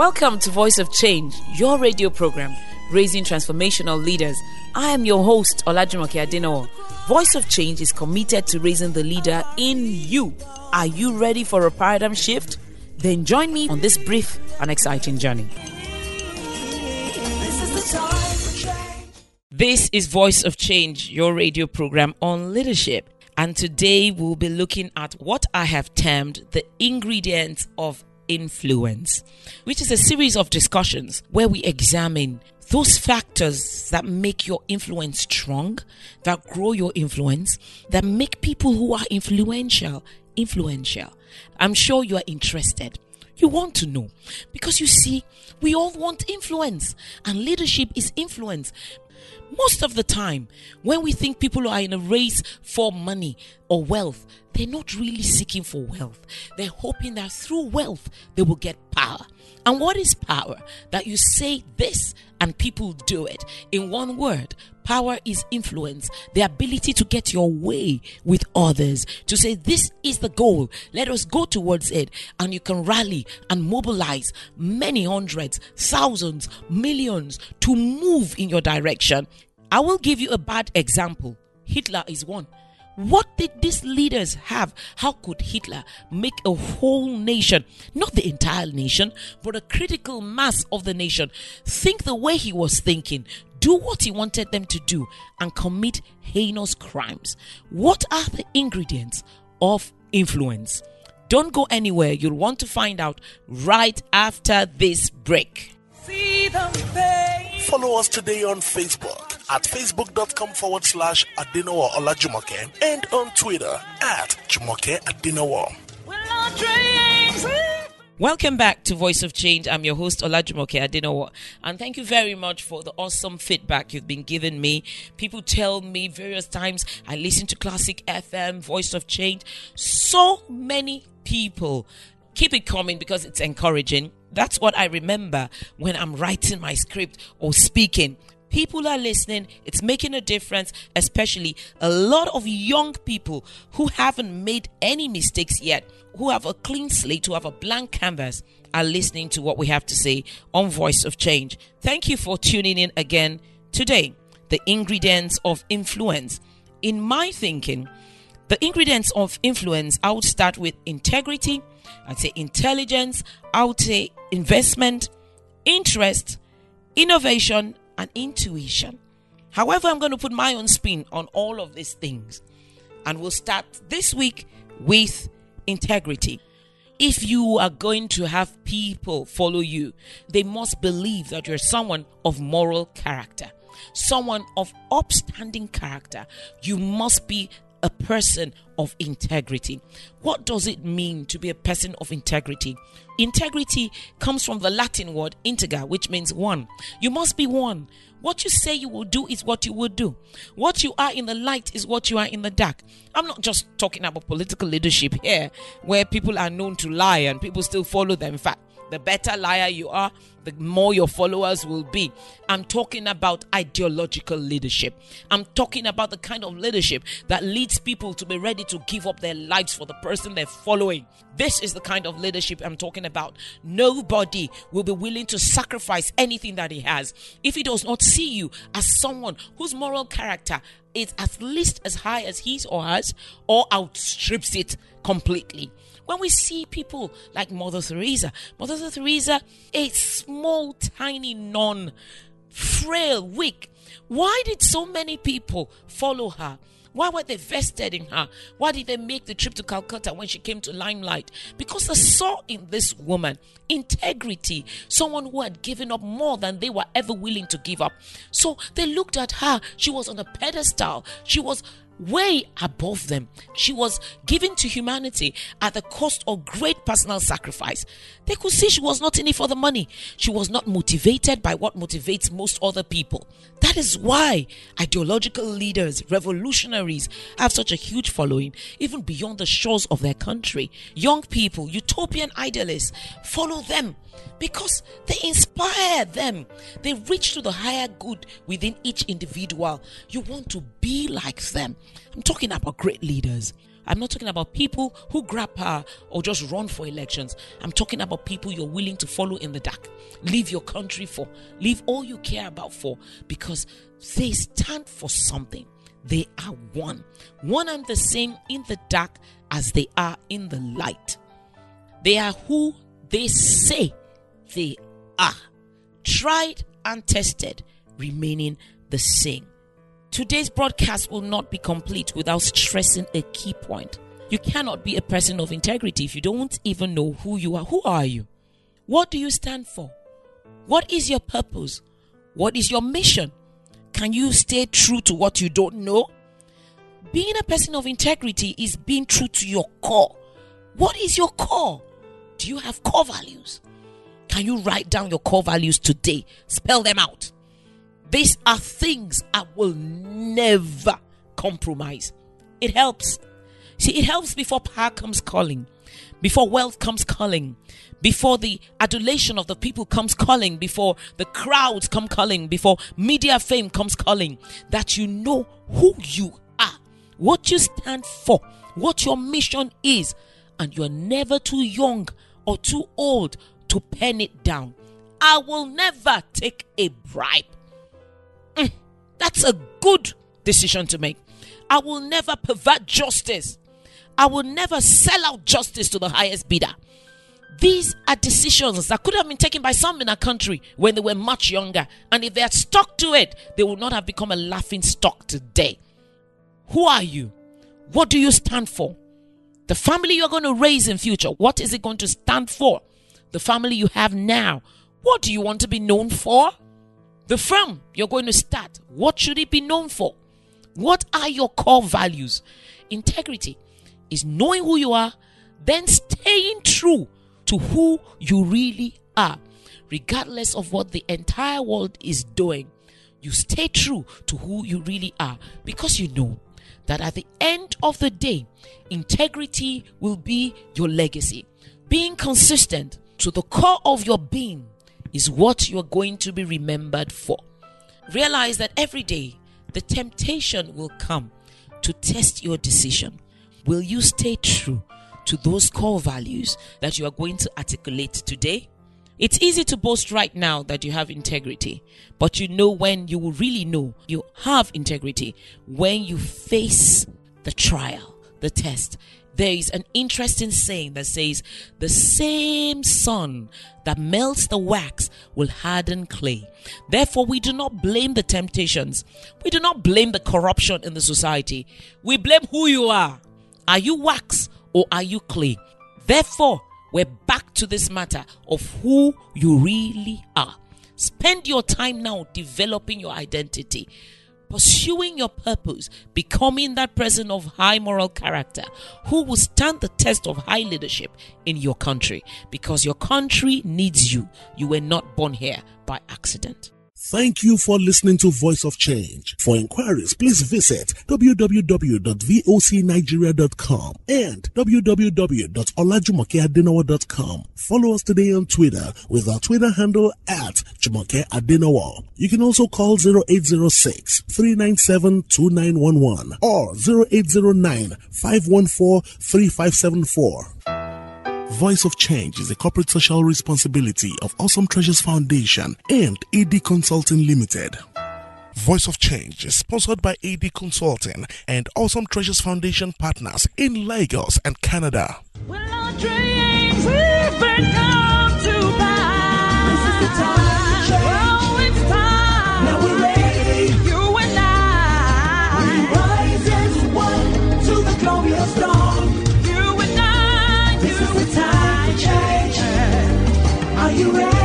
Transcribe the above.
Welcome to Voice of Change, your radio program raising transformational leaders. I am your host, Olajumoke Adino. Voice of Change is committed to raising the leader in you. Are you ready for a paradigm shift? Then join me on this brief and exciting journey. This is Voice of Change, your radio program on leadership. And today we'll be looking at what I have termed the ingredients of influence, which is a series of discussions where we examine those factors that make your influence strong, that grow your influence, that make people who are influential influential. I'm sure you are interested. You want to know because you see, we all want influence, and leadership is influence. Most of the time, when we think people are in a race for money or wealth, they're not really seeking for wealth. They're hoping that through wealth they will get power. And what is power? That you say this and people do it. In one word, power is influence, the ability to get your way with others, to say, This is the goal, let us go towards it. And you can rally and mobilize many hundreds, thousands, millions to move in your direction. I will give you a bad example. Hitler is one. What did these leaders have? How could Hitler make a whole nation, not the entire nation, but a critical mass of the nation, think the way he was thinking, do what he wanted them to do, and commit heinous crimes? What are the ingredients of influence? Don't go anywhere. You'll want to find out right after this break. Follow us today on Facebook at facebook.com forward slash Adinowo Olajumoke and on Twitter at Jumoke Adinowo. Welcome back to Voice of Change. I'm your host Olajumoke Adinowo, and thank you very much for the awesome feedback you've been giving me. People tell me various times I listen to Classic FM, Voice of Change. So many people keep it coming because it's encouraging. That's what I remember when I'm writing my script or speaking. People are listening, it's making a difference, especially a lot of young people who haven't made any mistakes yet, who have a clean slate, who have a blank canvas, are listening to what we have to say on Voice of Change. Thank you for tuning in again today. The ingredients of influence. In my thinking, the ingredients of influence, I would start with integrity, I'd say intelligence, I would say investment, interest, innovation, and intuition. However, I'm going to put my own spin on all of these things. And we'll start this week with integrity. If you are going to have people follow you, they must believe that you're someone of moral character, someone of upstanding character. You must be a person of integrity. What does it mean to be a person of integrity? Integrity comes from the Latin word integer, which means one. You must be one. What you say you will do is what you will do. What you are in the light is what you are in the dark. I'm not just talking about political leadership here, where people are known to lie and people still follow them. In fact, the better liar you are, the more your followers will be. I'm talking about ideological leadership. I'm talking about the kind of leadership that leads people to be ready to give up their lives for the person they're following. This is the kind of leadership I'm talking about. Nobody will be willing to sacrifice anything that he has if he does not see you as someone whose moral character is at least as high as his or hers or outstrips it completely. When we see people like Mother Teresa, Mother Teresa, a small, tiny nun, frail, weak. Why did so many people follow her? Why were they vested in her? Why did they make the trip to Calcutta when she came to limelight? Because they saw in this woman integrity, someone who had given up more than they were ever willing to give up. So they looked at her. She was on a pedestal. She was way above them. She was given to humanity at the cost of great personal sacrifice. They could see she was not in it for the money. She was not motivated by what motivates most other people. That is why ideological leaders, revolutionaries have such a huge following, even beyond the shores of their country. Young people, utopian idealists, follow them because they inspire them. They reach to the higher good within each individual. You want to be like them. I'm talking about great leaders. I'm not talking about people who grab power or just run for elections. I'm talking about people you're willing to follow in the dark, leave your country for, leave all you care about for, because they stand for something. They are one, one and the same in the dark as they are in the light. They are who they say they are, tried and tested, remaining the same. Today's broadcast will not be complete without stressing a key point. You cannot be a person of integrity if you don't even know who you are. Who are you? What do you stand for? What is your purpose? What is your mission? Can you stay true to what you don't know? Being a person of integrity is being true to your core. What is your core? Do you have core values? Can you write down your core values today? Spell them out. These are things I will never compromise. It helps. See, it helps before power comes calling, before wealth comes calling, before the adulation of the people comes calling, before the crowds come calling, before media fame comes calling, that you know who you are, what you stand for, what your mission is, and you're never too young or too old to pen it down. I will never take a bribe. That's a good decision to make. I will never pervert justice. I will never sell out justice to the highest bidder. These are decisions that could have been taken by some in our country when they were much younger. And if they had stuck to it, they would not have become a laughing stock today. Who are you? What do you stand for? The family you're going to raise in future, what is it going to stand for? The family you have now, what do you want to be known for? The firm you're going to start, what should it be known for? What are your core values? Integrity is knowing who you are, then staying true to who you really are, regardless of what the entire world is doing. You stay true to who you really are because you know that at the end of the day, integrity will be your legacy. Being consistent to the core of your being is what you are going to be remembered for. Realize that every day the temptation will come to test your decision. Will you stay true to those core values that you are going to articulate today? It's easy to boast right now that you have integrity, but you know when you will really know you have integrity when you face the trial, the test, there is an interesting saying that says, The same sun that melts the wax will harden clay. Therefore, we do not blame the temptations. We do not blame the corruption in the society. We blame who you are. Are you wax or are you clay? Therefore, we're back to this matter of who you really are. Spend your time now developing your identity pursuing your purpose, becoming that person of high moral character who will stand the test of high leadership in your country because your country needs you. You were not born here by accident. Thank you for listening to Voice of Change. For inquiries, please visit www.vocnigeria.com and www.olajumokeadinowo.com. Follow us today on Twitter with our Twitter handle at Jumoke. You can also call 0806 397 2911 or 0809 514 3574. Voice of Change is a corporate social responsibility of Awesome Treasures Foundation and AD Consulting Limited. Voice of Change is sponsored by AD Consulting and Awesome Treasures Foundation partners in Lagos and Canada. Well, you ready?